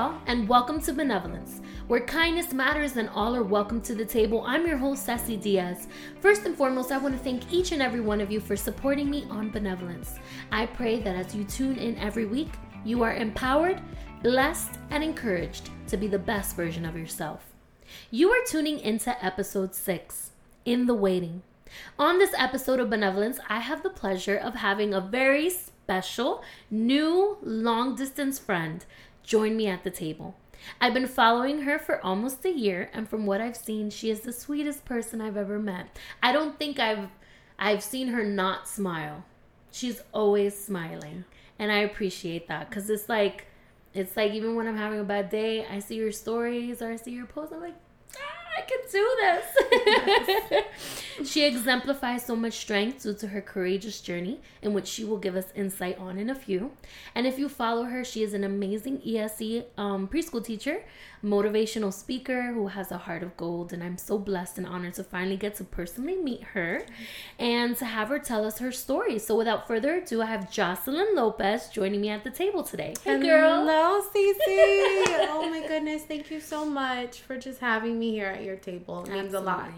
y'all, and welcome to Benevolence, where kindness matters and all are welcome to the table. I'm your host, Sassy Diaz. First and foremost, I want to thank each and every one of you for supporting me on Benevolence. I pray that as you tune in every week, you are empowered, blessed, and encouraged to be the best version of yourself. You are tuning into episode six, In the Waiting. On this episode of Benevolence, I have the pleasure of having a very special new long distance friend join me at the table. I've been following her for almost a year, and from what I've seen, she is the sweetest person I've ever met. I don't think I've I've seen her not smile. She's always smiling, and I appreciate that because it's like it's like even when I'm having a bad day, I see your stories or I see your posts, I'm like, ah, I can do this. she exemplifies so much strength due to her courageous journey, in which she will give us insight on in a few. And if you follow her, she is an amazing ESE um, preschool teacher, motivational speaker who has a heart of gold. And I'm so blessed and honored to finally get to personally meet her and to have her tell us her story. So without further ado, I have Jocelyn Lopez joining me at the table today. Hey, girl. Hello, Cece. oh my goodness. Thank you so much for just having me here at your table. It means Absolutely. a lot.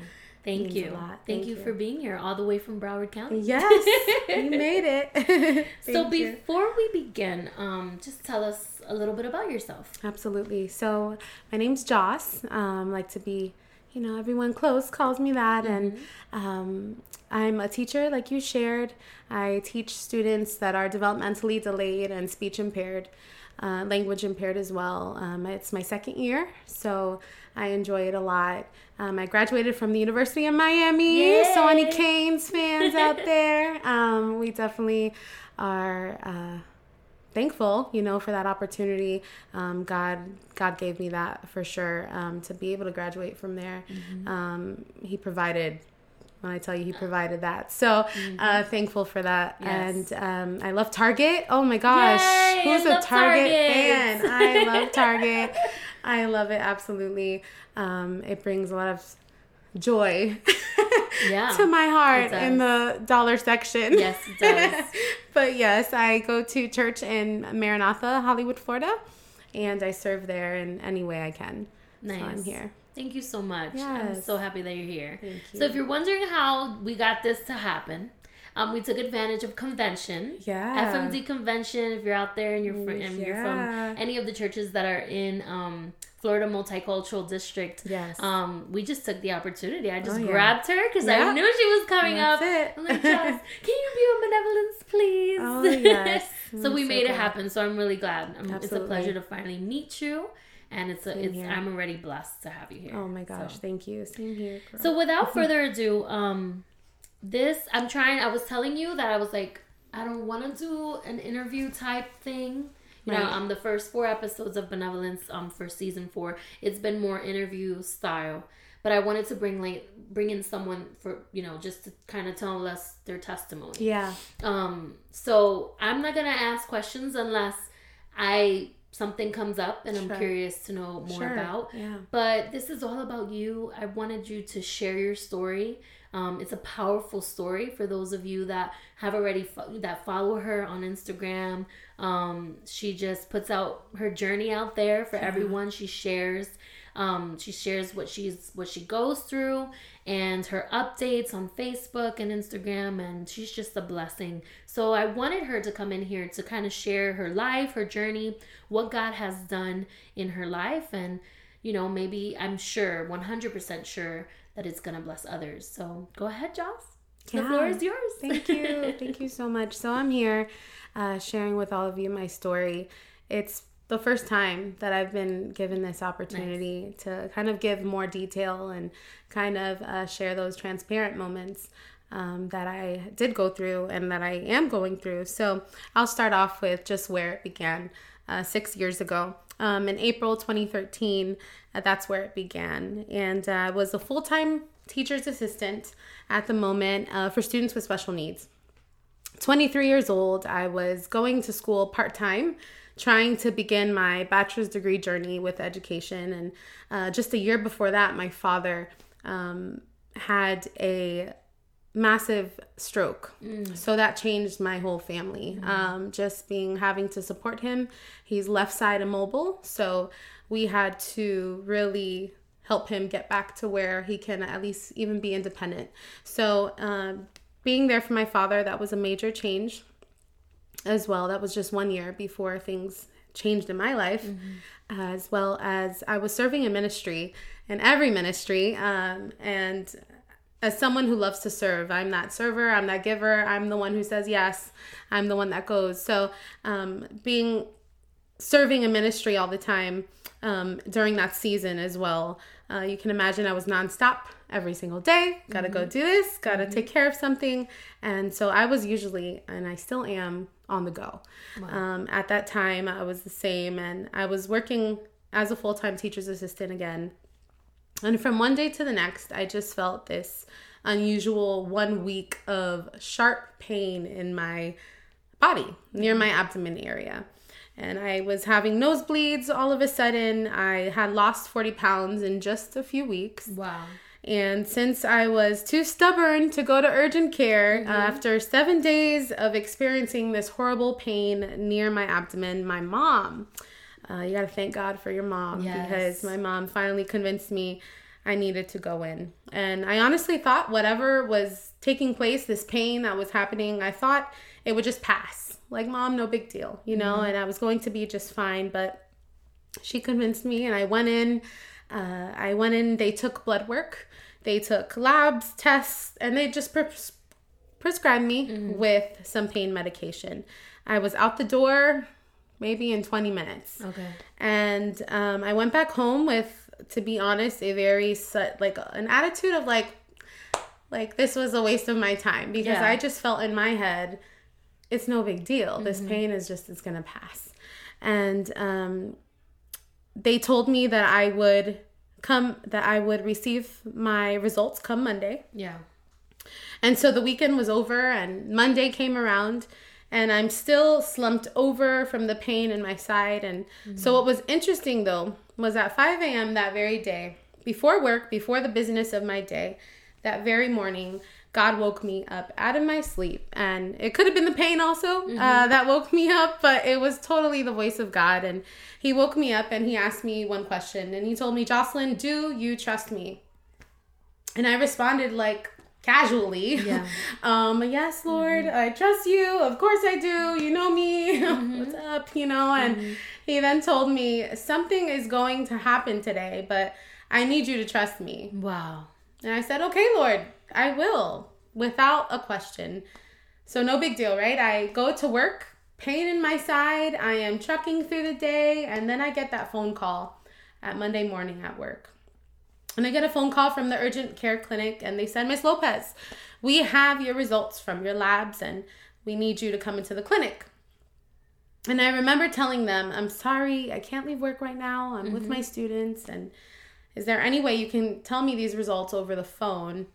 Thank you. Thank, Thank you, you, for being here all the way from Broward County. Yes, you made it. so before you. we begin, um, just tell us a little bit about yourself. Absolutely. So my name's Joss. Um, like to be, you know, everyone close calls me that, mm-hmm. and um, I'm a teacher, like you shared. I teach students that are developmentally delayed and speech impaired. Uh, language impaired as well. Um, it's my second year, so I enjoy it a lot. Um, I graduated from the University of Miami, Yay! so any Canes fans out there, um, we definitely are. Uh, thankful you know for that opportunity um, god god gave me that for sure um, to be able to graduate from there mm-hmm. um, he provided when I tell you he provided that. So uh, mm-hmm. uh, thankful for that. Yes. And um, I love Target. Oh my gosh. Yay, Who's a Target, Target, fan? I love Target. I love it absolutely. Um, it brings a lot of joy yeah, to my heart in the dollar section. Yes, it does. but yes, I go to church in Maranatha, Hollywood, Florida, and I serve there in any way I can. Nice. So I'm here. Thank you so much. Yes. I'm so happy that you're here. You. So if you're wondering how we got this to happen, um, we took advantage of convention. Yeah. FMD convention. If you're out there and you're from, and yeah. you're from any of the churches that are in um, Florida Multicultural District. Yes. Um, we just took the opportunity. I just oh, yeah. grabbed her because yeah. I knew she was coming That's up. It. I'm like, can you be a benevolence, please? Oh yes. so we so made glad. it happen. So I'm really glad. it's a pleasure to finally meet you and it's a, it's I'm already blessed to have you here. Oh my gosh, so. thank you. Same here. Girl. So without further ado, um, this I'm trying. I was telling you that I was like, I don't want to do an interview type thing. You right. know, um, the first four episodes of Benevolence, um, for season four, it's been more interview style. But I wanted to bring like bring in someone for you know just to kind of tell us their testimony. Yeah. Um. So I'm not gonna ask questions unless I something comes up and sure. I'm curious to know more sure. about. Yeah. But this is all about you. I wanted you to share your story. Um, it's a powerful story for those of you that have already fo- that follow her on Instagram. Um, she just puts out her journey out there for everyone. She shares um, she shares what she's what she goes through and her updates on Facebook and Instagram, and she's just a blessing. So I wanted her to come in here to kind of share her life, her journey, what God has done in her life, and you know maybe I'm sure, 100% sure that it's gonna bless others. So go ahead, Joss. Yeah. The floor is yours. Thank you. Thank you so much. So I'm here uh, sharing with all of you my story. It's the first time that I've been given this opportunity nice. to kind of give more detail and kind of uh, share those transparent moments um, that I did go through and that I am going through. So I'll start off with just where it began uh, six years ago. Um, in April 2013, uh, that's where it began. And uh, was a full time teacher's assistant at the moment uh, for students with special needs. 23 years old, I was going to school part time trying to begin my bachelor's degree journey with education. And uh, just a year before that, my father um, had a massive stroke. Mm. So that changed my whole family. Mm. Um, just being having to support him. He's left side immobile. So we had to really help him get back to where he can at least even be independent. So um, being there for my father, that was a major change as well. That was just one year before things changed in my life, mm-hmm. as well as I was serving in ministry in every ministry. Um, and as someone who loves to serve, I'm that server, I'm that giver, I'm the one who says yes, I'm the one that goes. So, um, being serving a ministry all the time um, during that season as well, uh, you can imagine I was nonstop every single day. Gotta mm-hmm. go do this, gotta mm-hmm. take care of something. And so I was usually, and I still am, on the go. Wow. Um, at that time, I was the same, and I was working as a full time teacher's assistant again and from one day to the next, I just felt this unusual one week of sharp pain in my body near my abdomen area. And I was having nosebleeds all of a sudden. I had lost 40 pounds in just a few weeks. Wow. And since I was too stubborn to go to urgent care, mm-hmm. after seven days of experiencing this horrible pain near my abdomen, my mom uh, you got to thank God for your mom yes. because my mom finally convinced me I needed to go in. And I honestly thought whatever was taking place, this pain that was happening, I thought it would just pass. Like, mom, no big deal, you know, mm-hmm. and I was going to be just fine. But she convinced me, and I went in. Uh, I went in, they took blood work, they took labs, tests, and they just pre- prescribed me mm-hmm. with some pain medication. I was out the door maybe in 20 minutes. Okay. And um, I went back home with, to be honest, a very like an attitude of like, like this was a waste of my time because yeah. I just felt in my head, it's no big deal. Mm-hmm. This pain is just it's gonna pass. And um, they told me that I would come that I would receive my results come Monday. Yeah. And so the weekend was over and Monday came around and I'm still slumped over from the pain in my side. And mm-hmm. so, what was interesting though was at 5 a.m. that very day, before work, before the business of my day, that very morning, God woke me up out of my sleep. And it could have been the pain also mm-hmm. uh, that woke me up, but it was totally the voice of God. And He woke me up and He asked me one question. And He told me, Jocelyn, do you trust me? And I responded like, casually. Yeah. um, yes, Lord, mm-hmm. I trust you. Of course I do. You know me. Mm-hmm. What's up? You know, and mm-hmm. he then told me something is going to happen today, but I need you to trust me. Wow. And I said, okay, Lord, I will, without a question. So no big deal, right? I go to work, pain in my side. I am trucking through the day, and then I get that phone call at Monday morning at work. And I get a phone call from the urgent care clinic and they said, Miss Lopez, we have your results from your labs and we need you to come into the clinic. And I remember telling them, I'm sorry, I can't leave work right now. I'm mm-hmm. with my students. And is there any way you can tell me these results over the phone?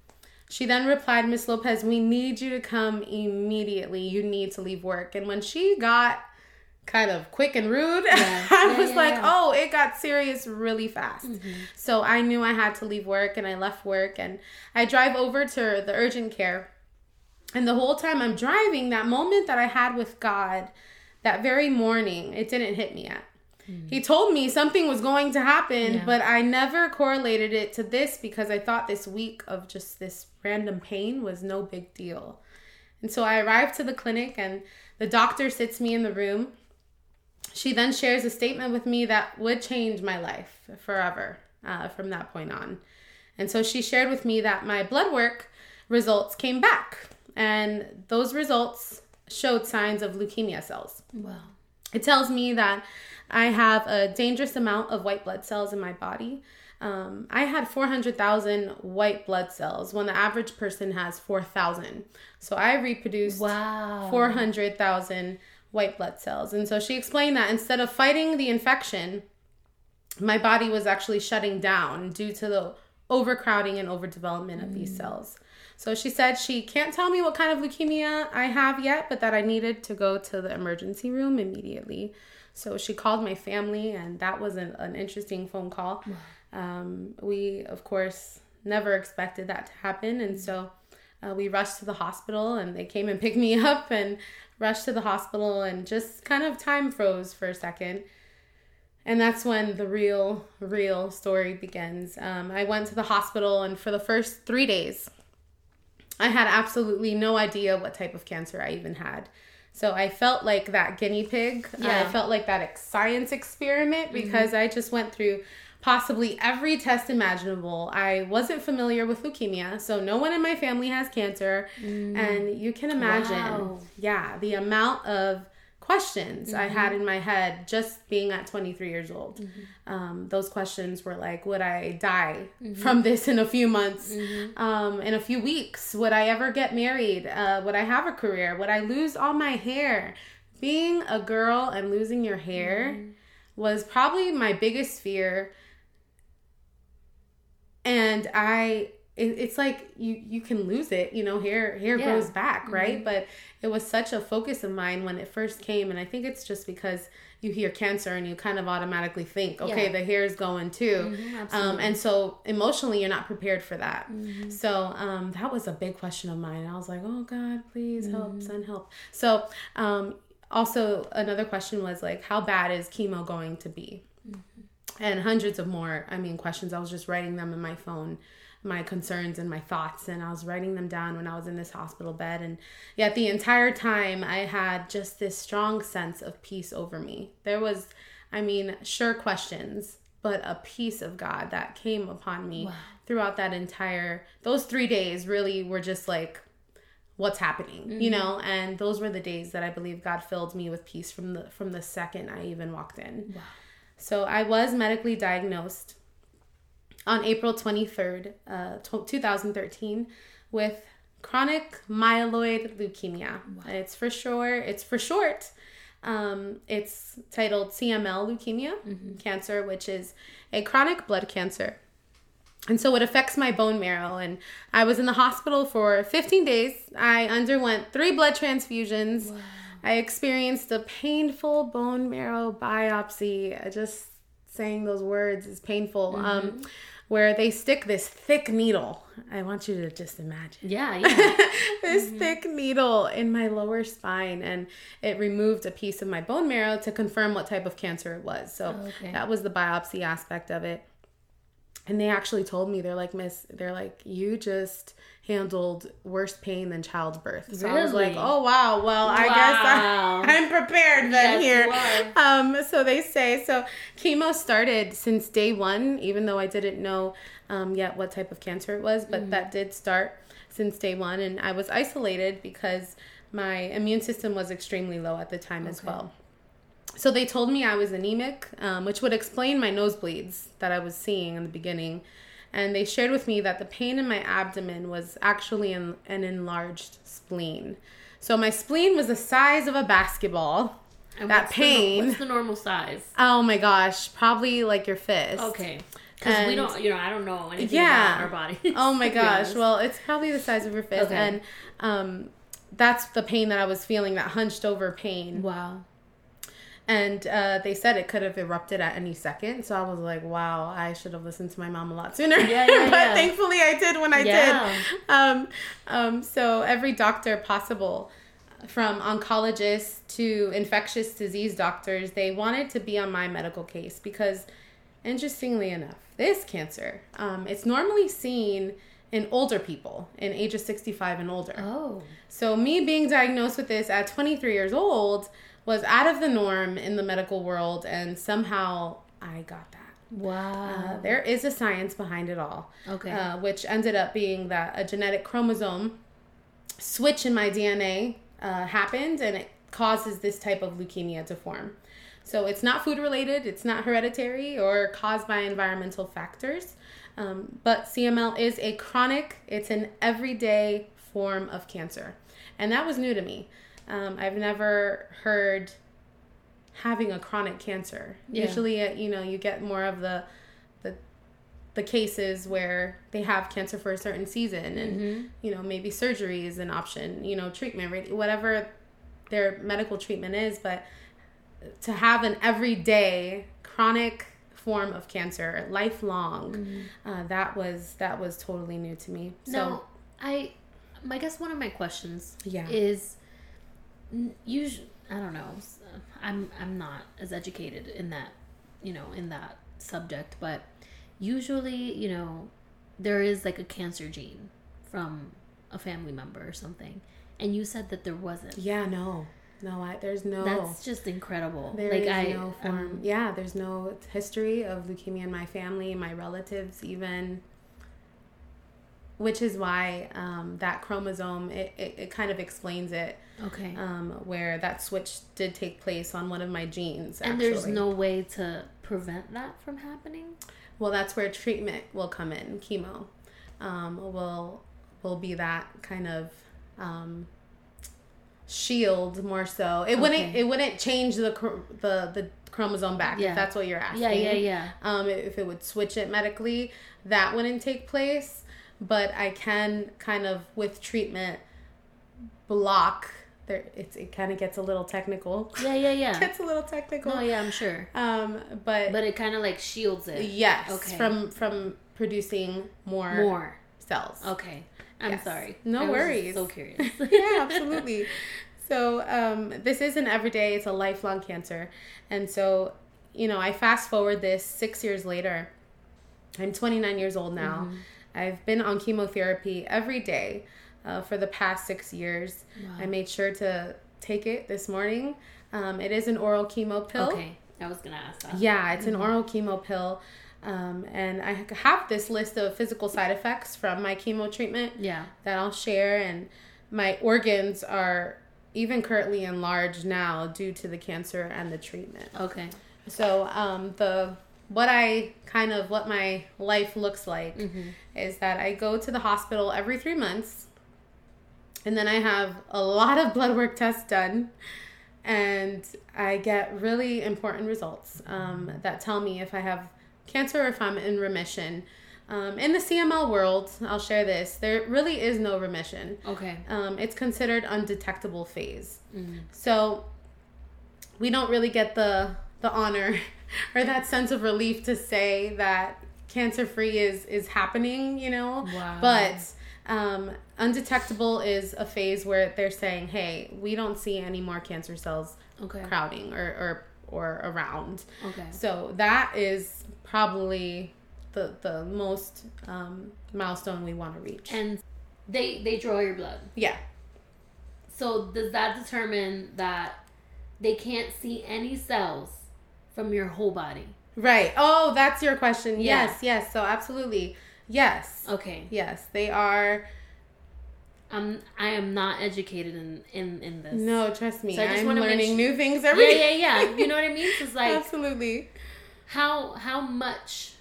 She then replied, Miss Lopez, we need you to come immediately. You need to leave work. And when she got kind of quick and rude. Yeah. I yeah, was yeah, like, oh, it got serious really fast. Mm-hmm. So I knew I had to leave work and I left work and I drive over to the urgent care. And the whole time I'm driving, that moment that I had with God that very morning, it didn't hit me yet. Mm-hmm. He told me something was going to happen, but I never correlated it to this because I thought this week of just this random pain was no big deal. And so I arrived to the clinic and the doctor sits me in the room she then shares a statement with me that would change my life forever uh, from that point on. And so she shared with me that my blood work results came back, and those results showed signs of leukemia cells. Wow. It tells me that I have a dangerous amount of white blood cells in my body. Um, I had 400,000 white blood cells when the average person has 4,000. So I reproduced wow. 400,000 white blood cells. And so she explained that instead of fighting the infection, my body was actually shutting down due to the overcrowding and overdevelopment of mm. these cells. So she said she can't tell me what kind of leukemia I have yet, but that I needed to go to the emergency room immediately. So she called my family, and that was an, an interesting phone call. Um, we, of course, never expected that to happen. And so uh, we rushed to the hospital and they came and picked me up and rushed to the hospital and just kind of time froze for a second. And that's when the real, real story begins. Um, I went to the hospital, and for the first three days, I had absolutely no idea what type of cancer I even had. So I felt like that guinea pig. Yeah. I felt like that science experiment mm-hmm. because mm-hmm. I just went through possibly every test imaginable. I wasn't familiar with leukemia, so no one in my family has cancer. Mm. And you can imagine, wow. yeah, the amount of questions mm-hmm. I had mm-hmm. in my head just being at 23 years old. Mm-hmm. Um, those questions were like, would I die mm-hmm. from this in a few months? Mm-hmm. Um, in a few weeks? Would I ever get married? Uh, would I have a career? Would I lose all my hair? Being a girl and losing your hair mm-hmm. was probably my biggest fear. And I it's like you you can lose it you know hair hair yeah. grows back mm-hmm. right mm-hmm. but it was such a focus of mine when it first came and i think it's just because you hear cancer and you kind of automatically think okay yeah. the hair is going too mm-hmm, um, and so emotionally you're not prepared for that mm-hmm. so um, that was a big question of mine i was like oh god please help mm-hmm. send help so um, also another question was like how bad is chemo going to be mm-hmm. And hundreds of more i mean questions i was just writing them in my phone my concerns and my thoughts and I was writing them down when I was in this hospital bed and yet the entire time I had just this strong sense of peace over me. There was I mean sure questions but a peace of God that came upon me wow. throughout that entire those 3 days really were just like what's happening mm-hmm. you know and those were the days that I believe God filled me with peace from the from the second I even walked in. Wow. So I was medically diagnosed on April 23rd, uh, 2013, with chronic myeloid leukemia. Wow. It's for sure, it's for short. Um, it's titled CML leukemia mm-hmm. cancer, which is a chronic blood cancer. And so it affects my bone marrow. And I was in the hospital for 15 days. I underwent three blood transfusions. Wow. I experienced a painful bone marrow biopsy. Just saying those words is painful. Mm-hmm. Um, where they stick this thick needle. I want you to just imagine. Yeah, yeah. this mm-hmm. thick needle in my lower spine, and it removed a piece of my bone marrow to confirm what type of cancer it was. So oh, okay. that was the biopsy aspect of it. And they actually told me, they're like, Miss, they're like, you just handled worse pain than childbirth. So really? I was like, oh wow, well wow. I guess I, am prepared then yes, here. Um, so they say so. Chemo started since day one, even though I didn't know um, yet what type of cancer it was, but mm. that did start since day one, and I was isolated because my immune system was extremely low at the time okay. as well. So they told me I was anemic, um, which would explain my nosebleeds that I was seeing in the beginning and they shared with me that the pain in my abdomen was actually an, an enlarged spleen. So my spleen was the size of a basketball. And that pain. The, what's the normal size? Oh my gosh, probably like your fist. Okay. Because we don't, you know, I don't know anything yeah. about our body. oh my gosh. Well, it's probably the size of your fist. Okay. And um, that's the pain that I was feeling, that hunched over pain. Wow and uh, they said it could have erupted at any second. So I was like, wow, I should have listened to my mom a lot sooner. Yeah, yeah, but yeah. thankfully I did when I yeah. did. Um, um, so every doctor possible, from oncologists to infectious disease doctors, they wanted to be on my medical case because, interestingly enough, this cancer, um, it's normally seen in older people in ages 65 and older. Oh. So me being diagnosed with this at 23 years old was out of the norm in the medical world, and somehow I got that. Wow. Uh, there is a science behind it all. Okay. Uh, which ended up being that a genetic chromosome switch in my DNA uh, happened and it causes this type of leukemia to form. So it's not food related, it's not hereditary or caused by environmental factors. Um, but CML is a chronic, it's an everyday form of cancer. And that was new to me. Um, I've never heard having a chronic cancer. Yeah. Usually, uh, you know, you get more of the the the cases where they have cancer for a certain season, and mm-hmm. you know, maybe surgery is an option. You know, treatment, whatever their medical treatment is, but to have an everyday chronic form of cancer, lifelong, mm-hmm. uh, that was that was totally new to me. So. I I guess one of my questions Yeah. is usually I don't know. I'm I'm not as educated in that, you know, in that subject, but usually, you know, there is like a cancer gene from a family member or something. And you said that there wasn't. Yeah, no. No, I, there's no. That's just incredible. There like is I no form. um, yeah, there's no history of leukemia in my family, my relatives, even. Which is why um, that chromosome it, it, it kind of explains it, okay. um, where that switch did take place on one of my genes. and there's no way to prevent that from happening. Well, that's where treatment will come in. Chemo um, will will be that kind of um, shield more so. It wouldn't it wouldn't change the the the chromosome back Yeah. if that's what you're asking. Yeah, yeah, yeah. Um, if it would switch it medically, that wouldn't take place. But I can kind of with treatment block. There, it's it kind of gets a little technical. Yeah, yeah, yeah. gets a little technical. No, yeah, I'm sure. Um, but But it kind of like shields it. Yes. Okay. From from producing more, More. cells. Okay. I'm Yes. sorry. No I worries. So curious. yeah, absolutely. So um, this isn't everyday; it's a lifelong cancer, and so you know, I fast forward this six years later. I'm 29 years old now. Mm-hmm. I've been on chemotherapy every day uh, for the past six years. I made sure to take it this morning. Um, it is an oral chemo pill. Okay. I was gonna ask that. Yeah, it's an oral chemo pill. Um, and I have this list of physical side effects from my chemo treatment Yeah. that I'll share. And my organs are even currently enlarged now due to the cancer and the treatment. Okay. So um, the what I kind of what my life looks like Mm-hmm. is that I go to the hospital every three months, and then I have a lot of blood work tests done, and I get really important results um, that tell me if I have cancer or if I'm in remission. Um, in the CML world, I'll share this. There really is no remission. Okay. Um, it's considered undetectable phase. Mm. So we don't really get the the honor or that sense of relief to say that cancer free is is happening, you know. Wow. But um, undetectable is a phase where they're saying, "Hey, we don't see any more cancer cells Okay. crowding or or or around." Okay. So that is probably the the most um, milestone we want to reach. And they they draw your blood. yeah. So does that determine that they can't see any cells from your whole body? Right. Oh, that's your question. Yeah. Yes, yes. So absolutely. Yes. Okay. Yes, they are. I'm I am not educated in in in this. No, trust me. So I just I'm learning su- new things every day. Yeah, yeah, yeah. You know what I mean? So it's like absolutely. how how much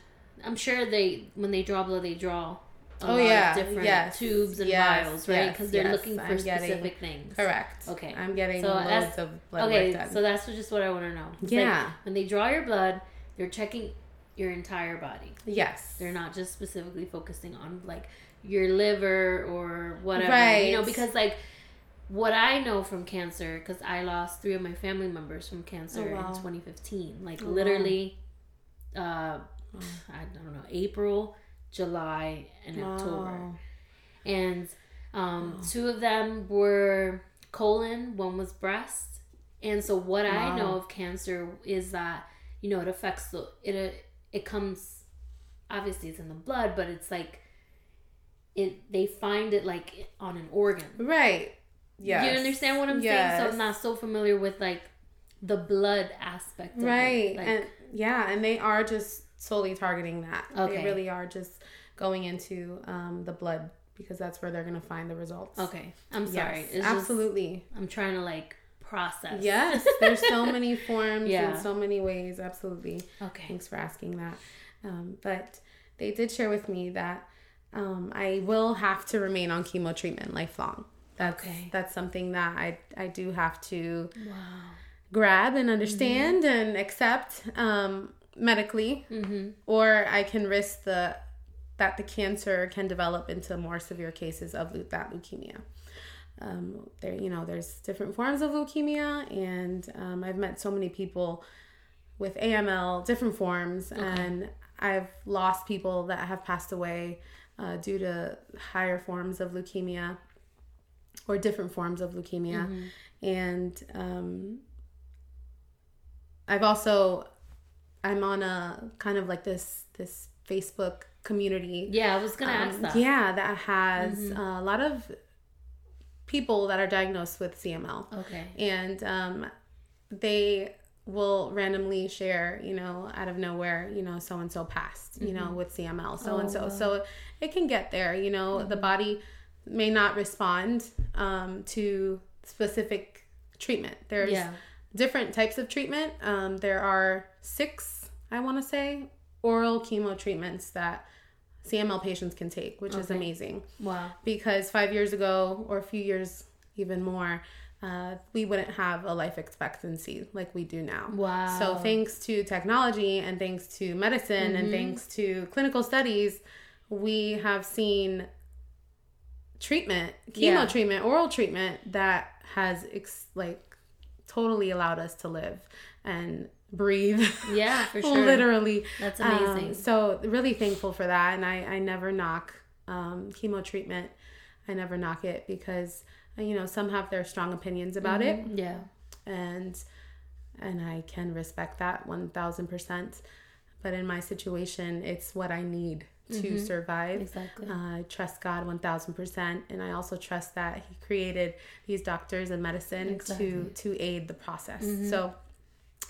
I'm sure they when they draw blood they draw a Oh, lot yeah. of different Yes. tubes and Yes. vials, right? Yes. Because they're Yes. looking for I'm getting- specific things. Correct. Okay. I'm getting So loads of blood Okay, work done. so that's just what I want to know. It's like Yeah. when they draw your blood, they're checking your entire body. yes. They're not just specifically focusing on like your liver or whatever. Right. You know, because like what I know from cancer, because I lost three of my family members from cancer Oh, wow. in 2015. Like Oh, wow. literally, uh, I don't know, April, July, and October. And um, Oh. two of them were colon, one was breast. And so what I know of cancer is that you know it affects the it it comes obviously it's in the blood, but it's like it they find it like on an organ. Right. Yeah. You understand what I'm saying? So I'm not so familiar with like the blood aspect of Right. it. Like, and yeah, and they are just solely targeting that. Okay. They really are just going into um, the blood because that's where they're going to find the results. okay. I'm sorry. Yes, It's just absolutely. I'm trying to like process. Yes, there's so many forms Yeah. and so many ways. Absolutely. Okay. Thanks for asking that. Um, but they did share with me that um, I will have to remain on chemo treatment lifelong. That's Okay. that's something that I I do have to Wow. grab and understand and accept um, medically, Mm-hmm. or I can risk the that the cancer can develop into more severe cases of that leukemia. Um, there, you know, there's different forms of leukemia, and um, I've met so many people with AML, different forms, and I've lost people that have passed away uh, due to higher forms of leukemia. or different forms of leukemia. Mm-hmm. And um, I've also, I'm on a kind of like this, this Facebook community. Yeah, I was gonna ask Um, that. Yeah, that has Mhm. a lot of people that are diagnosed with CML Okay. and um, they will randomly share, you know, out of nowhere, you know, so and so passed, you know, with CML, so and so. So it can get there, you know, the body may not respond um, to specific treatment. There's Yeah. different types of treatment. Um, there are six, I want to say, oral chemo treatments that CML patients can take, which is amazing Wow. because five years ago or a few years even more uh, we wouldn't have a life expectancy like we do now Wow. so thanks to technology and thanks to medicine and thanks to clinical studies we have seen treatment chemo Yeah. treatment oral treatment that has ex- like totally allowed us to live and breathe Yeah, for sure. literally That's um, amazing. so really thankful for that, and I I never knock um, chemo treatment. I never knock it because you know some have their strong opinions about it, Yeah. and and I can respect that one thousand percent. But in my situation, it's what I need to survive. Exactly. Uh, I trust God 1000% and I also trust that he created these doctors and medicine Exactly. Mm-hmm. to to aid the process. So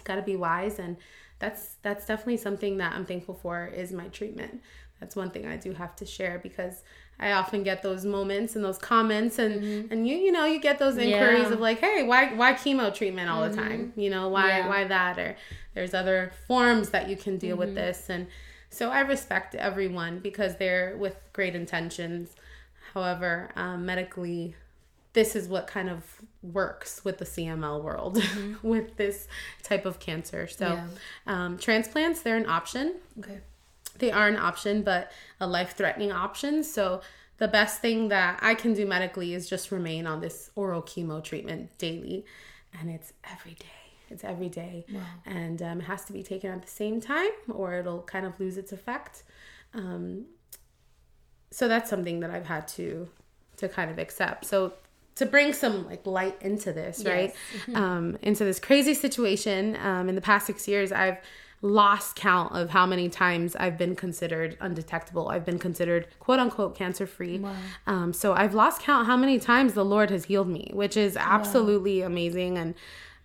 got to be wise and that's that's definitely something that I'm thankful for is my treatment. That's one thing I do have to share because I often get those moments and those comments and and you you know you get those inquiries Mm-hmm. Yeah. Mm-hmm. of like hey why why chemo treatment all the time you know why Yeah. why that or there's other forms that you can deal with Mm-hmm. this and so I respect everyone because they're with great intentions. However, um, medically, this is what kind of works with the CML world with this type of cancer. So, Mm-hmm. Yeah. um, transplants, they're an option. Okay. They are an option, but a life threatening option. So, the best thing that I can do medically is just remain on this oral chemo treatment daily. And it's every day. It's every day. Wow. And um, it has to be taken at the same time or it'll kind of lose its effect. Um, so that's something that I've had to to kind of accept. So to bring some like light into this, right? Um, into this crazy situation. Um, in the past six years, I've lost count of how many times I've been considered undetectable. I've been considered quote unquote cancer free. Wow. Um, so I've lost count how many times the Lord has healed me, which is absolutely amazing. And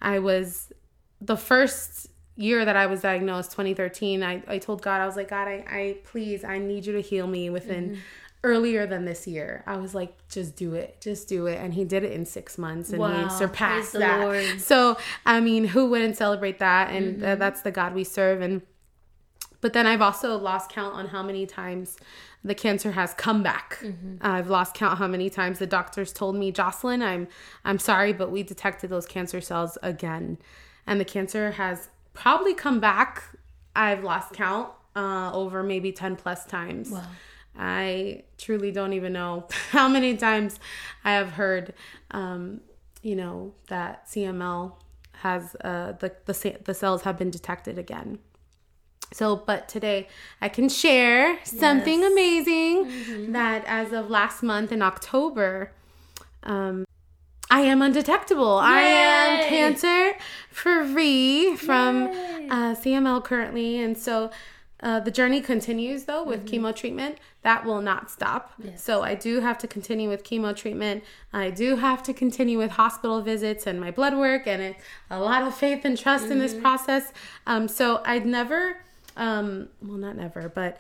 I was the first year that I was diagnosed, 2013, I, I told God, I was like, God, I, I please, I need you to heal me within earlier than this year. I was like, just do it, just do it. And he did it in six months and Wow. he surpassed that. Lord. So, I mean, who wouldn't celebrate that? And uh, that's the God we serve. And, but then I've also lost count on how many times the cancer has come back. I've lost count how many times the doctors told me, Jocelyn, I'm I'm sorry, but we detected those cancer cells again, and the cancer has probably come back. I've lost count uh, over maybe ten plus times. Wow. I truly don't even know how many times I have heard, um, you know, that CML has uh, the the the cells have been detected again. So, but today I can share something Yes. amazing that as of last month in October, um, I am undetectable. I am cancer free from uh, CML currently, and so uh, the journey continues though with chemo treatment. That will not stop. Yes. So I do have to continue with chemo treatment. I do have to continue with hospital visits and my blood work, and it, a lot of faith and trust in this process. Um, so I'd never, um, well, not never, but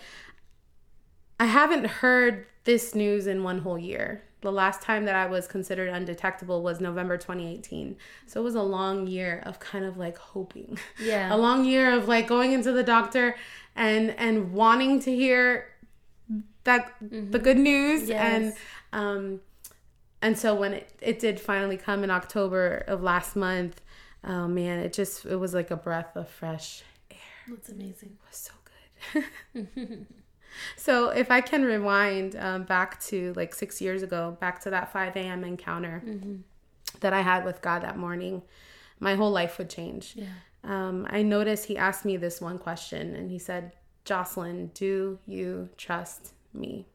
I haven't heard this news in one whole year. The last time that I was considered undetectable was November 2018. So it was a long year of kind of like hoping. Yeah. a long year of like going into the doctor and and wanting to hear that the good news and um and so when it, it did finally come in October of last month, oh man, it just it was like a breath of fresh air That's amazing. was so good. so if I can rewind um, back to like six years ago, back to that 5 a.m. encounter that I had with God that morning, my whole life would change. Yeah. Um, I noticed he asked me this one question and he said, Jocelyn, do you trust me?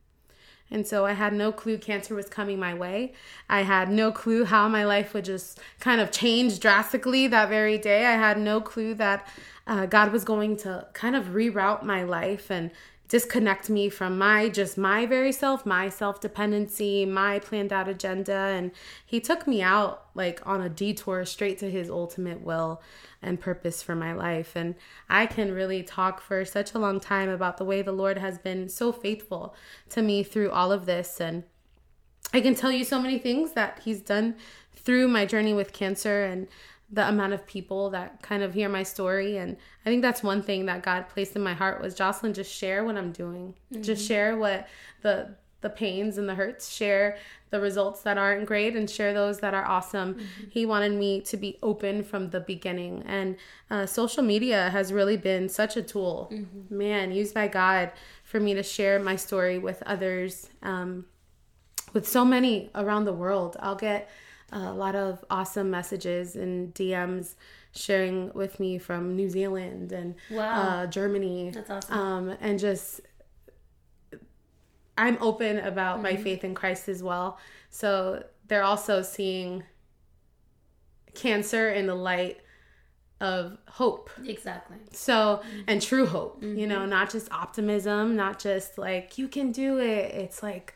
And so I had no clue cancer was coming my way. I had no clue how my life would just kind of change drastically that very day. I had no clue that uh, God was going to kind of reroute my life and disconnect me from my just my very self, my self dependency, my planned out agenda. And he took me out like on a detour straight to his ultimate will and purpose for my life. And I can really talk for such a long time about the way the Lord has been so faithful to me through all of this. And I can tell you so many things that he's done through my journey with cancer and the amount of people that kind of hear my story and i think that's one thing that god placed in my heart was jocelyn just share what i'm doing mm-hmm. just share what the the pains and the hurts share the results that aren't great and share those that are awesome mm-hmm. he wanted me to be open from the beginning and uh, social media has really been such a tool mm-hmm. man used by god for me to share my story with others um, with so many around the world i'll get a lot of awesome messages and DMs sharing with me from New Zealand and wow. uh, Germany. That's awesome. Um, and just, I'm open about mm-hmm. my faith in Christ as well. So they're also seeing cancer in the light of hope. Exactly. So, mm-hmm. and true hope, mm-hmm. you know, mm-hmm. not just optimism, not just like, you can do it. It's like,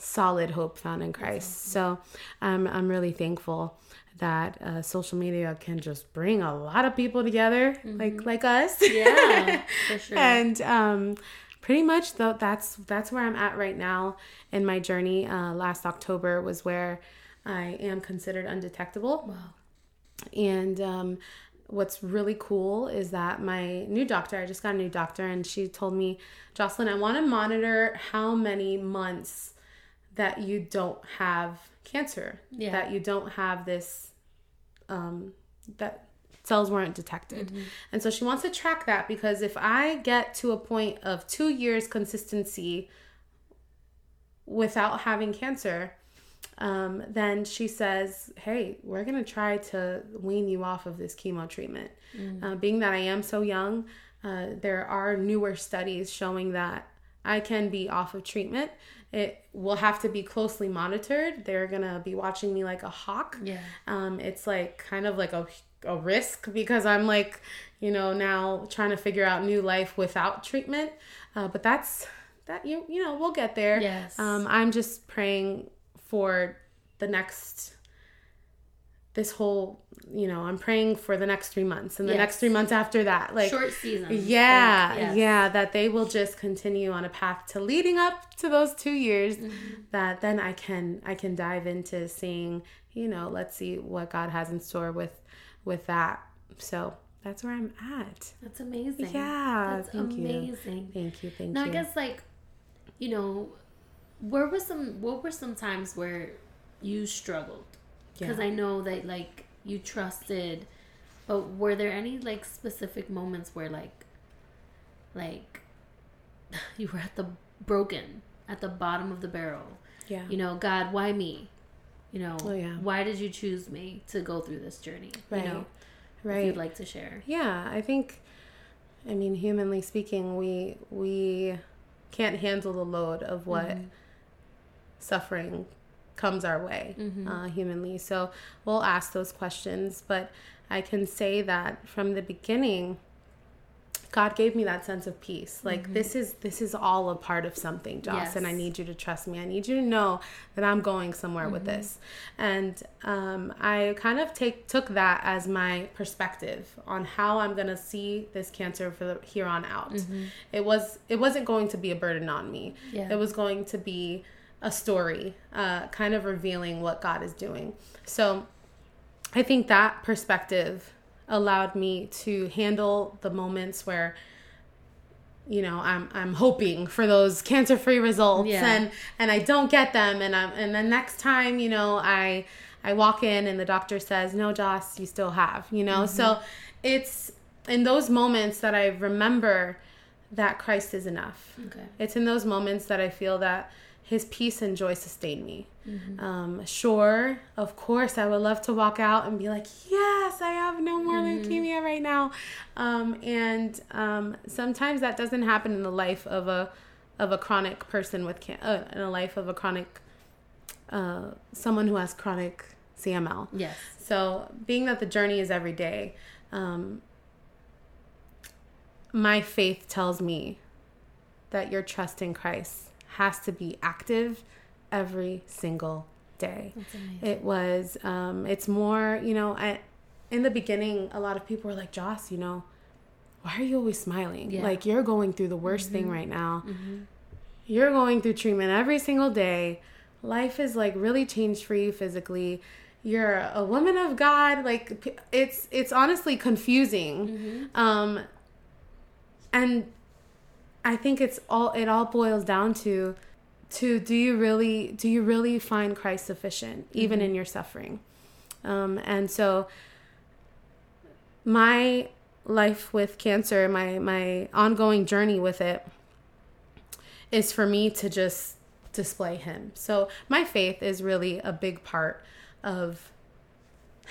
solid hope found in Christ. So um, I'm really thankful that uh, social media can just bring a lot of people together, mm-hmm. like like us. Yeah, for sure. and um, pretty much though, that's that's where I'm at right now in my journey. Uh, last October was where I am considered undetectable. Wow. And um, what's really cool is that my new doctor, I just got a new doctor, and she told me, Jocelyn, I want to monitor how many months that you don't have cancer, yeah. that you don't have this, um, that cells weren't detected. Mm-hmm. And so she wants to track that because if I get to a point of two years consistency without having cancer, um, then she says, Hey, we're going to try to wean you off of this chemo treatment. Mm-hmm. Uh, being that I am so young, uh, there are newer studies showing that I can be off of treatment it will have to be closely monitored. They're gonna be watching me like a hawk. Yeah. Um, it's like kind of like a a risk because I'm like, you know, now trying to figure out new life without treatment. Uh, but that's that you you know we'll get there. Yes. Um, I'm just praying for the next this whole you know i'm praying for the next three months and the yes. next three months after that like short season yeah yes. yeah that they will just continue on a path to leading up to those two years mm-hmm. that then i can i can dive into seeing you know let's see what god has in store with with that so that's where i'm at that's amazing yeah that's thank amazing you. thank you thank now you i guess like you know where was some what were some times where you struggled because yeah. I know that like you trusted, but were there any like specific moments where like, like, you were at the broken at the bottom of the barrel? Yeah. You know, God, why me? You know, oh, yeah. why did you choose me to go through this journey? Right. You know, right. You'd like to share. Yeah, I think. I mean, humanly speaking, we we can't handle the load of what mm-hmm. suffering comes our way mm-hmm. uh, humanly. So we'll ask those questions. But I can say that from the beginning, God gave me that sense of peace. Like mm-hmm. this is this is all a part of something, Joss, yes. and I need you to trust me. I need you to know that I'm going somewhere mm-hmm. with this. And um, I kind of take took that as my perspective on how I'm gonna see this cancer for the, here on out. Mm-hmm. It was it wasn't going to be a burden on me. Yeah. It was going to be a story, uh, kind of revealing what God is doing. So I think that perspective allowed me to handle the moments where you know i'm i'm hoping for those cancer free results yeah. and and i don't get them and i'm and the next time you know i i walk in and the doctor says no joss you still have you know mm-hmm. so it's in those moments that i remember that christ is enough okay it's in those moments that i feel that his peace and joy sustain me. Mm-hmm. Um, sure, of course, I would love to walk out and be like, yes, I have no more mm-hmm. leukemia right now. Um, and um, sometimes that doesn't happen in the life of a of a chronic person with can- uh, in a life of a chronic uh, someone who has chronic CML. Yes. So, being that the journey is every day, um, my faith tells me that your trust in Christ has to be active every single day. It was, um, it's more, you know, I, in the beginning, a lot of people were like, Joss, you know, why are you always smiling? Yeah. Like, you're going through the worst mm-hmm. thing right now. Mm-hmm. You're going through treatment every single day. Life is like really changed for you physically you're a woman of God. Like it's it's honestly confusing. Mm-hmm. Um and I think it's all it all boils down to to do you really do you really find Christ sufficient even mm-hmm. in your suffering? Um and so my life with cancer, my my ongoing journey with it is for me to just display him. So my faith is really a big part of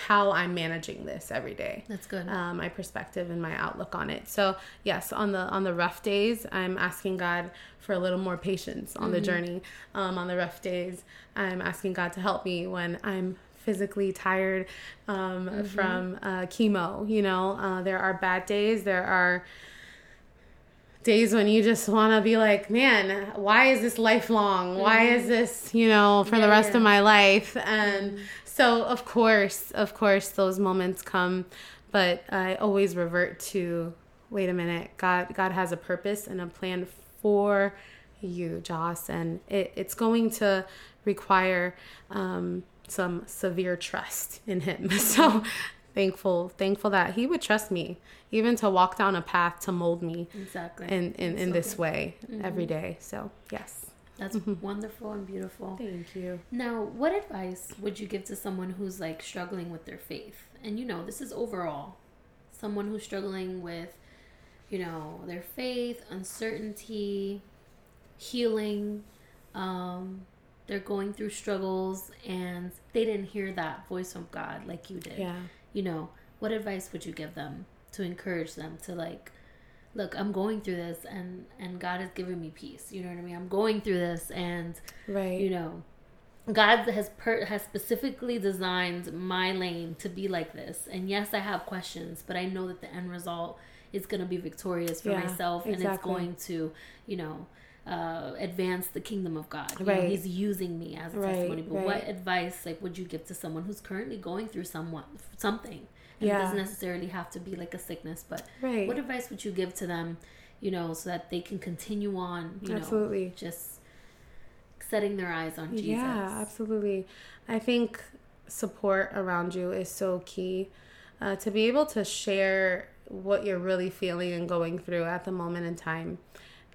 how I'm managing this every day. That's good. Uh, my perspective and my outlook on it. So yes, on the on the rough days, I'm asking God for a little more patience on mm-hmm. the journey. Um, on the rough days, I'm asking God to help me when I'm physically tired um, mm-hmm. from uh, chemo. You know, uh, there are bad days. There are days when you just want to be like, man, why is this lifelong? Mm-hmm. Why is this, you know, for yeah, the rest yeah. of my life? And mm-hmm. So, of course, of course, those moments come, but I always revert to, wait a minute, God, God has a purpose and a plan for you, Joss, and it, it's going to require um, some severe trust in Him. So thankful thankful that he would trust me even to walk down a path to mold me exactly in in, in so this good. way mm-hmm. every day so yes that's mm-hmm. wonderful and beautiful. Thank you. Now what advice would you give to someone who's like struggling with their faith? And you know this is overall. Someone who's struggling with you know their faith uncertainty healing um they're going through struggles and they didn't hear that voice from god like you did. Yeah. You know, what advice would you give them to encourage them to like look i'm going through this and and god has given me peace you know what i mean i'm going through this and right you know god has per has specifically designed my lane to be like this and yes i have questions but i know that the end result is going to be victorious for yeah, myself exactly. and it's going to you know uh, advance the kingdom of God. You right. Know, he's using me as a right, testimony. But right. what advice like would you give to someone who's currently going through somewhat something? And yeah. it doesn't necessarily have to be like a sickness, but right. what advice would you give to them, you know, so that they can continue on, you absolutely. know, just setting their eyes on Jesus. Yeah, absolutely. I think support around you is so key. Uh, to be able to share what you're really feeling and going through at the moment in time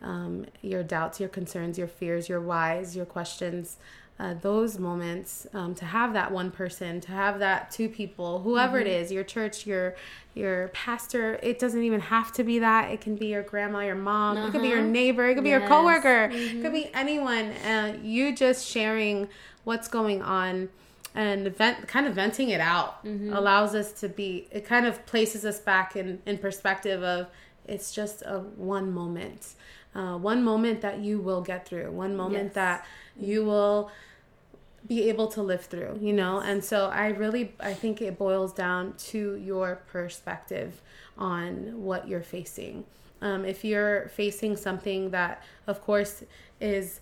um, your doubts, your concerns, your fears, your whys, your questions. Uh, those moments um, to have that one person to have that two people whoever mm-hmm. it is your church your your pastor it doesn't even have to be that it can be your grandma your mom uh-huh. it could be your uh-huh. neighbor it could yes. be your coworker mm-hmm. it could be anyone uh, you just sharing what's going on and vent kind of venting it out mm-hmm. allows us to be it kind of places us back in in perspective of it's just a one moment uh, one moment that you will get through, one moment yes. that you will be able to live through, you know? And so I really I think it boils down to your perspective on what you're facing. Um, if you're facing something that of course is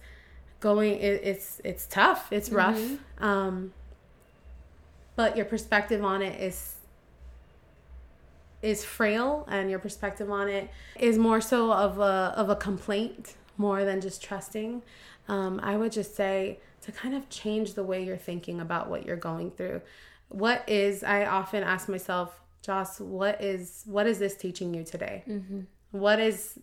going it, it's it's tough, it's rough. Mm-hmm. Um, but your perspective on it is is frail and your perspective on it is more so of a of a complaint more than just trusting. Um, i would just say to kind of change the way you're thinking about what you're going through. What is i often ask myself joss what is what is this teaching you today? Mm-hmm. what is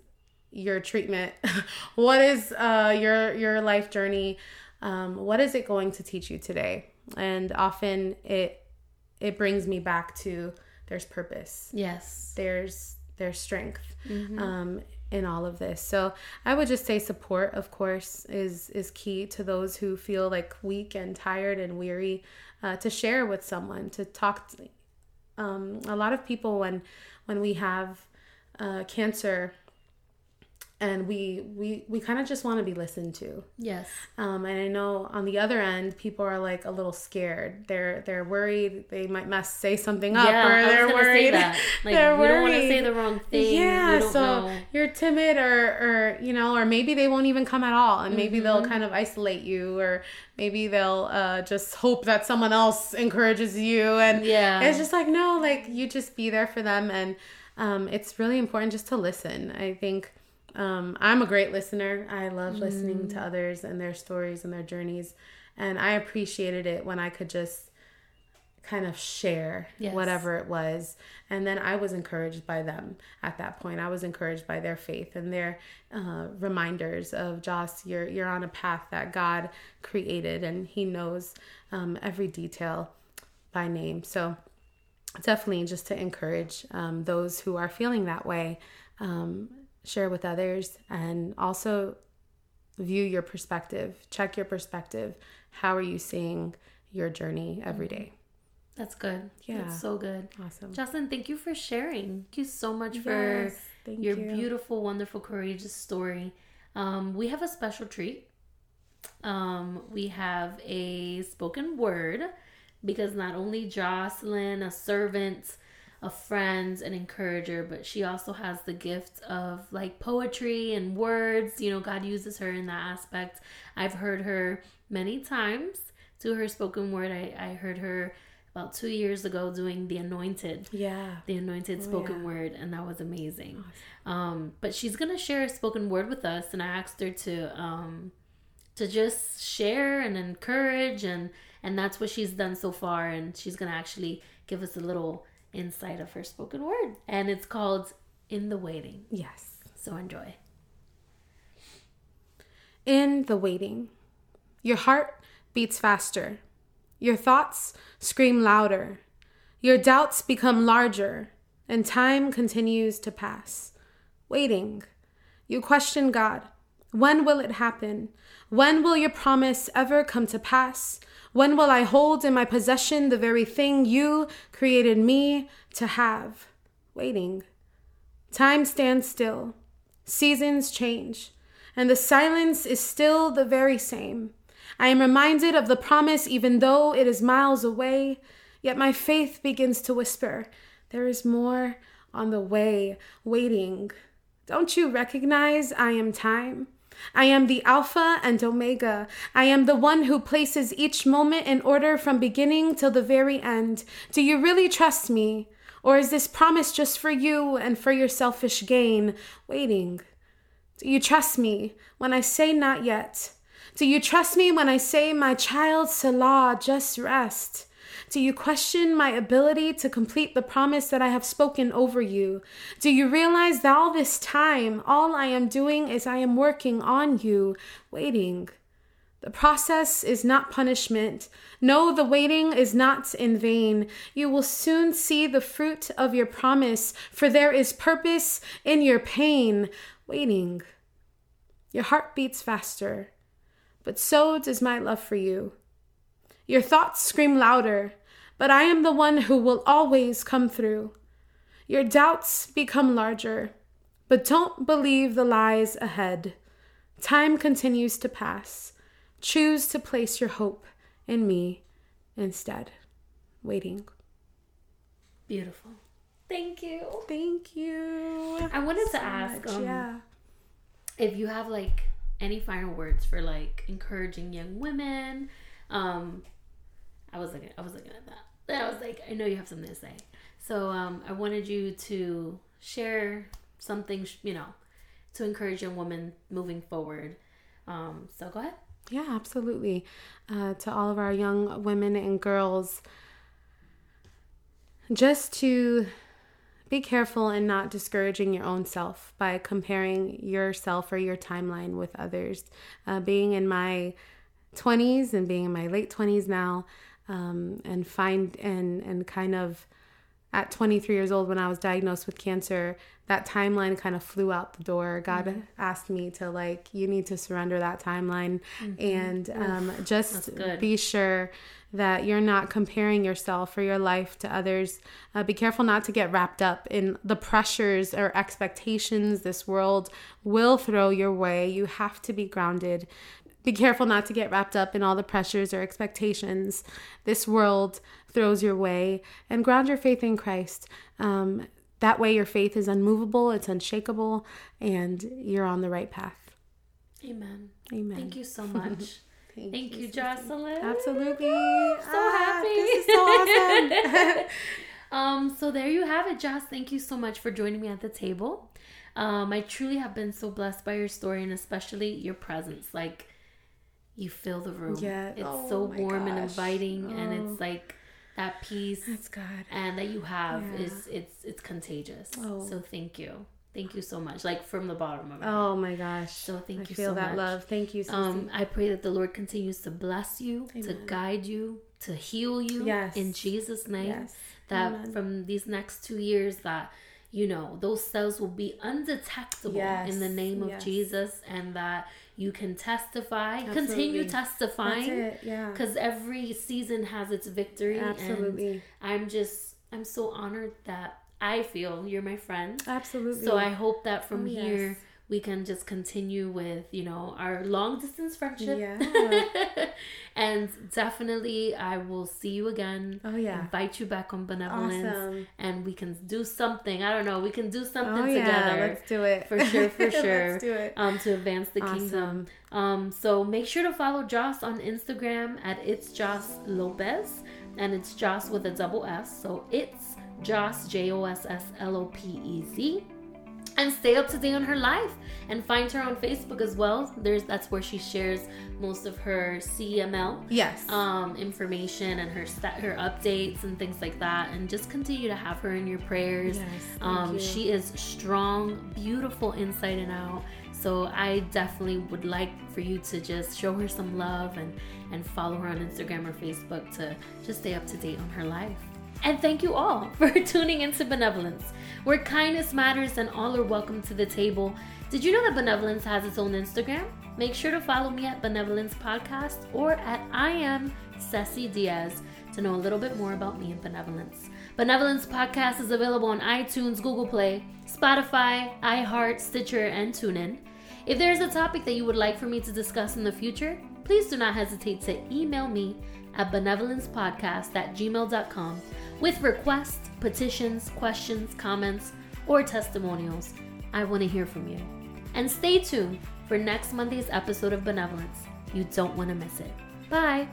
your treatment? What is uh, your your life journey? Um, what is it going to teach you today? And often it it brings me back to there's purpose. Yes. There's there's strength mm-hmm. um, in all of this. So I would just say support, of course, is is key to those who feel like weak and tired and weary. Uh, to share with someone, to talk. To, um, a lot of people when when we have uh, cancer, and we we we kind of just want to be listened to Yes. um, and i know on the other end people are like a little scared they're they're worried they might mess say something up yeah, or I was they're worried say that. Like they're we don't want to say the wrong thing. yeah so know. you're timid or or you know or maybe they won't even come at all and maybe they'll Mm-hmm. kind of isolate you or maybe they'll uh, just hope that someone else encourages you and Yeah. it's just like no like you just be there for them and um, it's really important just to listen i think um, i'm a great listener i love listening Mm. to others and their stories and their journeys and i appreciated it when i could just kind of share Yes. whatever it was and then i was encouraged by them at that point i was encouraged by their faith and their uh, reminders of joss you're you're on a path that god created and he knows um, every detail by name so definitely just to encourage um, those who are feeling that way um, share with others and also view your perspective check your perspective how are you seeing your journey every day That's good. Yeah. That's so good. awesome Jocelyn, thank you for sharing. Thank you so much for Yes, your you. beautiful, wonderful, courageous story. Um, we have a special treat. Um, we have a spoken word because not only Jocelyn, a servant, a friend, an encourager, but she also has the gift of like poetry and words. You know, God uses her in that aspect. I've heard her many times do her spoken word. I, I heard her about two years ago doing the anointed yeah the anointed spoken yeah. word and that was amazing um but she's gonna share a spoken word with us and i asked her to um to just share and encourage and and that's what she's done so far and she's gonna actually give us a little insight of her spoken word. And it's called in the waiting. Yes. So enjoy. In the waiting your heart beats faster. Your thoughts scream louder. Your doubts become larger and time continues to pass. Waiting. You question god. When will it happen? When will your promise ever come to pass when will i hold in my possession the very thing you created me to have waiting time stands still seasons change and the silence is still the very same. I am reminded of the promise, even though it is miles away, yet my faith begins to whisper, There is more on the way, waiting. Don't you recognize I am time? I am the Alpha and Omega. I am the one who places each moment in order from beginning till the very end. Do you really trust me? Or is this promise just for you and for your selfish gain? Waiting. Do you trust me when I say not yet? Do you trust me when I say, my child Selah, just rest? Do you question my ability to complete the promise that I have spoken over you? Do you realize that all this time, all I am doing is I am working on you, waiting? The process is not punishment. No, the waiting is not in vain. You will soon see the fruit of your promise, for there is purpose in your pain. Waiting. Your heart beats faster, but so does my love for you. Your thoughts scream louder, but I am the one who will always come through. Your doubts become larger, but don't believe the lies ahead. Time continues to pass. Choose to place your hope in me instead. Waiting. beautiful thank you Thank you. i wanted to ask much, um, yeah. if you have like any final words for like encouraging young women um i was looking i was looking at that i was like i know you have something to say so um i wanted you to share something you know to encourage young women moving forward um so go ahead Yeah, absolutely. Uh, to all of our young women and girls, just to be careful and not discouraging your own self by comparing yourself or your timeline with others. Uh, being in my 20s and being in my late 20s now, um, and find and and kind of at 23 years old when I was diagnosed with cancer, that timeline kind of flew out the door. God mm-hmm. asked me to like, you need to surrender that timeline mm-hmm. and um, just be sure that you're not comparing yourself or your life to others. Uh, be careful not to get wrapped up in the pressures or expectations this world will throw your way. You have to be grounded. Be careful not to get wrapped up in all the pressures or expectations this world throws your way and ground your faith in Christ. Um, that way, your faith is unmovable, it's unshakable, and you're on the right path. Amen. Amen. Thank you so much. Thank, Thank you, you Jocelyn. Absolutely. so ah, happy. This is so awesome. um, so there you have it, Joss. Thank you so much for joining me at the table. Um, I truly have been so blessed by your story and especially your presence. Like you fill the room. Yeah. It's oh, so warm gosh. and inviting oh. and it's like that peace That's God. and that you have yeah. is it's it's contagious. Oh. So thank you. Thank you so much. Like from the bottom of my Oh my gosh. So thank I you feel so that much. love. Thank you. Um, I pray that the Lord continues to bless you, Amen. to guide you, to heal you. Yes. In Jesus' name. Yes. That Amen. from these next two years that you know those cells will be undetectable yes. in the name of yes. Jesus and that you can testify Absolutely. continue testifying yeah because every season has its victory Absolutely. and i'm just i'm so honored that I feel you're my friend. Absolutely. So I hope that from oh, here yes. We can just continue with, you know, our long distance friendship. Yeah. and definitely I will see you again. Oh yeah. Invite you back on benevolence. Awesome. And we can do something. I don't know, we can do something oh, together. Yeah. Let's do it. For sure, for sure. Let's do it. Um to advance the awesome. kingdom. Um so make sure to follow Joss on Instagram at it's Joss Lopez. And it's Joss with a double S. So it's Joss, J O S S L O P E Z. And stay up to date on her life and find her on Facebook as well. There's that's where she shares most of her CML yes um, information and her st- her updates and things like that. And just continue to have her in your prayers. Yes, um, you. She is strong, beautiful inside and out. So I definitely would like for you to just show her some love and and follow her on Instagram or Facebook to just stay up to date on her life. And thank you all for tuning into Benevolence, where kindness matters and all are welcome to the table. Did you know that Benevolence has its own Instagram? Make sure to follow me at Benevolence Podcast or at I am Ceci Diaz to know a little bit more about me and Benevolence. Benevolence Podcast is available on iTunes, Google Play, Spotify, iHeart, Stitcher, and TuneIn. If there is a topic that you would like for me to discuss in the future, please do not hesitate to email me at benevolencepodcast at gmail.com with requests, petitions, questions, comments, or testimonials. I want to hear from you. And stay tuned for next Monday's episode of Benevolence. You don't want to miss it. Bye.